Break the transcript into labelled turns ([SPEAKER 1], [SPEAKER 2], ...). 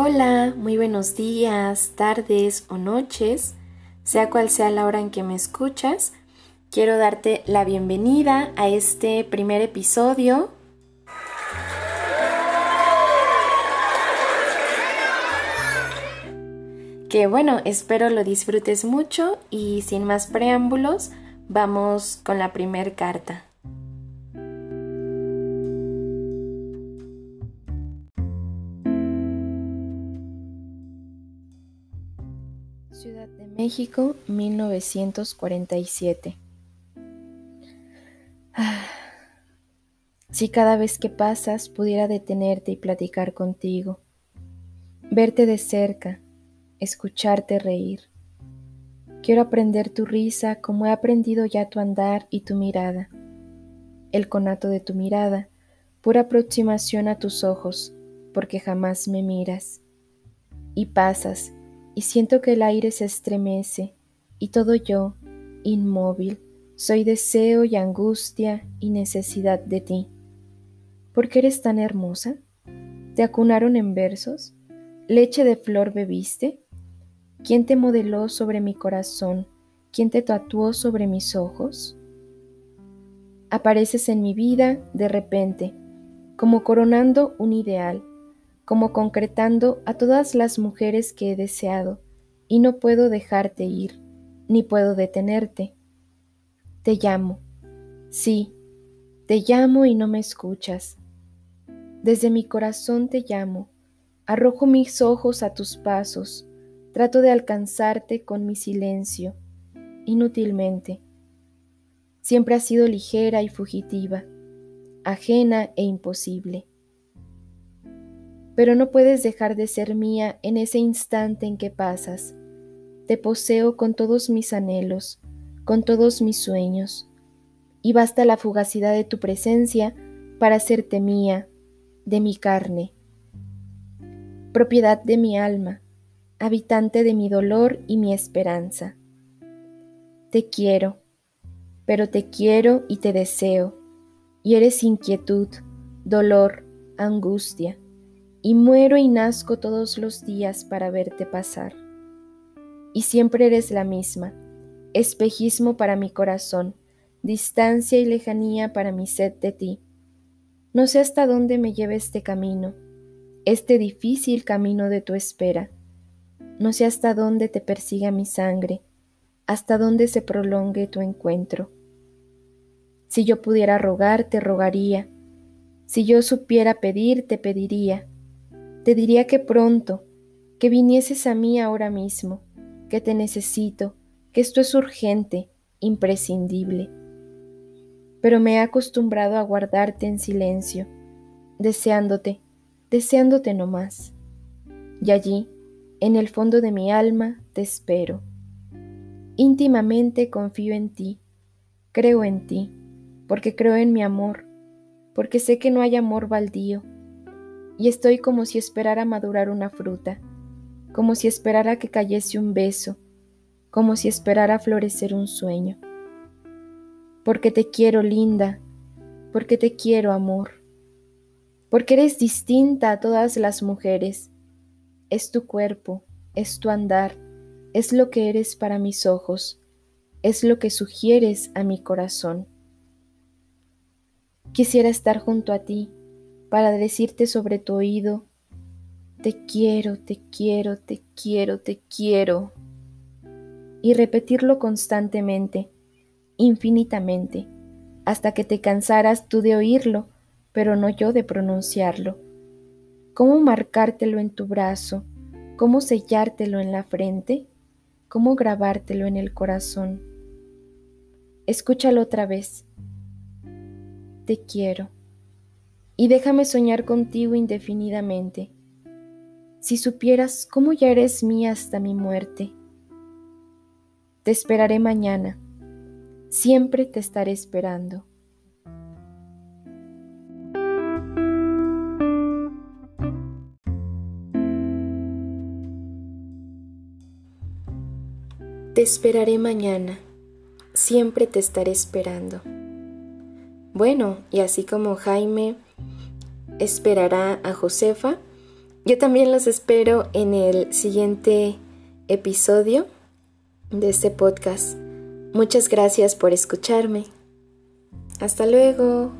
[SPEAKER 1] Hola, muy buenos días, tardes o noches, sea cual sea la hora en que me escuchas. Quiero darte la bienvenida a este primer episodio. Que bueno, espero lo disfrutes mucho y sin más preámbulos, vamos con la primer carta. México, 1947. Ah, si cada vez que pasas pudiera detenerte y platicar contigo, verte de cerca, escucharte reír. Quiero aprender tu risa como he aprendido ya tu andar y tu mirada, el conato de tu mirada, pura aproximación a tus ojos, porque jamás me miras. Y pasas, y siento que el aire se estremece, y todo yo, inmóvil, soy deseo y angustia y necesidad de ti. ¿Por qué eres tan hermosa? ¿Te acunaron en versos? ¿Leche de flor bebiste? ¿Quién te modeló sobre mi corazón? ¿Quién te tatuó sobre mis ojos? Apareces en mi vida de repente, como coronando un ideal, como concretando a todas las mujeres que he deseado, y no puedo dejarte ir, ni puedo detenerte. Te llamo, sí, te llamo y no me escuchas. Desde mi corazón te llamo, arrojo mis ojos a tus pasos, trato de alcanzarte con mi silencio, inútilmente. Siempre has sido ligera y fugitiva, ajena e imposible pero no puedes dejar de ser mía en ese instante en que pasas. Te poseo con todos mis anhelos, con todos mis sueños, y basta la fugacidad de tu presencia para hacerte mía, de mi carne, propiedad de mi alma, habitante de mi dolor y mi esperanza. Te quiero, pero te quiero y te deseo, y eres inquietud, dolor, angustia y muero y nazco todos los días para verte pasar. Y siempre eres la misma, espejismo para mi corazón, distancia y lejanía para mi sed de ti. No sé hasta dónde me lleve este camino, este difícil camino de tu espera. No sé hasta dónde te persiga mi sangre, hasta dónde se prolongue tu encuentro. Si yo pudiera rogar, te rogaría. Si yo supiera pedir, te pediría te diría que pronto, que vinieses a mí ahora mismo, que te necesito, que esto es urgente, imprescindible. Pero me he acostumbrado a guardarte en silencio, deseándote, deseándote no más. Y allí, en el fondo de mi alma, te espero. Íntimamente confío en ti, creo en ti, porque creo en mi amor, porque sé que no hay amor baldío, y estoy como si esperara madurar una fruta, como si esperara que cayese un beso, como si esperara florecer un sueño. Porque te quiero, linda, porque te quiero, amor, porque eres distinta a todas las mujeres. Es tu cuerpo, es tu andar, es lo que eres para mis ojos, es lo que sugieres a mi corazón. Quisiera estar junto a ti, para decirte sobre tu oído, te quiero, te quiero, te quiero, te quiero. Y repetirlo constantemente, infinitamente, hasta que te cansaras tú de oírlo, pero no yo de pronunciarlo. ¿Cómo marcártelo en tu brazo? ¿Cómo sellártelo en la frente? ¿Cómo grabártelo en el corazón? Escúchalo otra vez. Te quiero y déjame soñar contigo indefinidamente. Si supieras cómo ya eres mía hasta mi muerte. Te esperaré mañana, siempre te estaré esperando. Te esperaré mañana, siempre te estaré esperando. Bueno, y así como Jaime esperará a Josefa, Yo también los espero en el siguiente episodio de este podcast. Muchas gracias por escucharme. Hasta luego.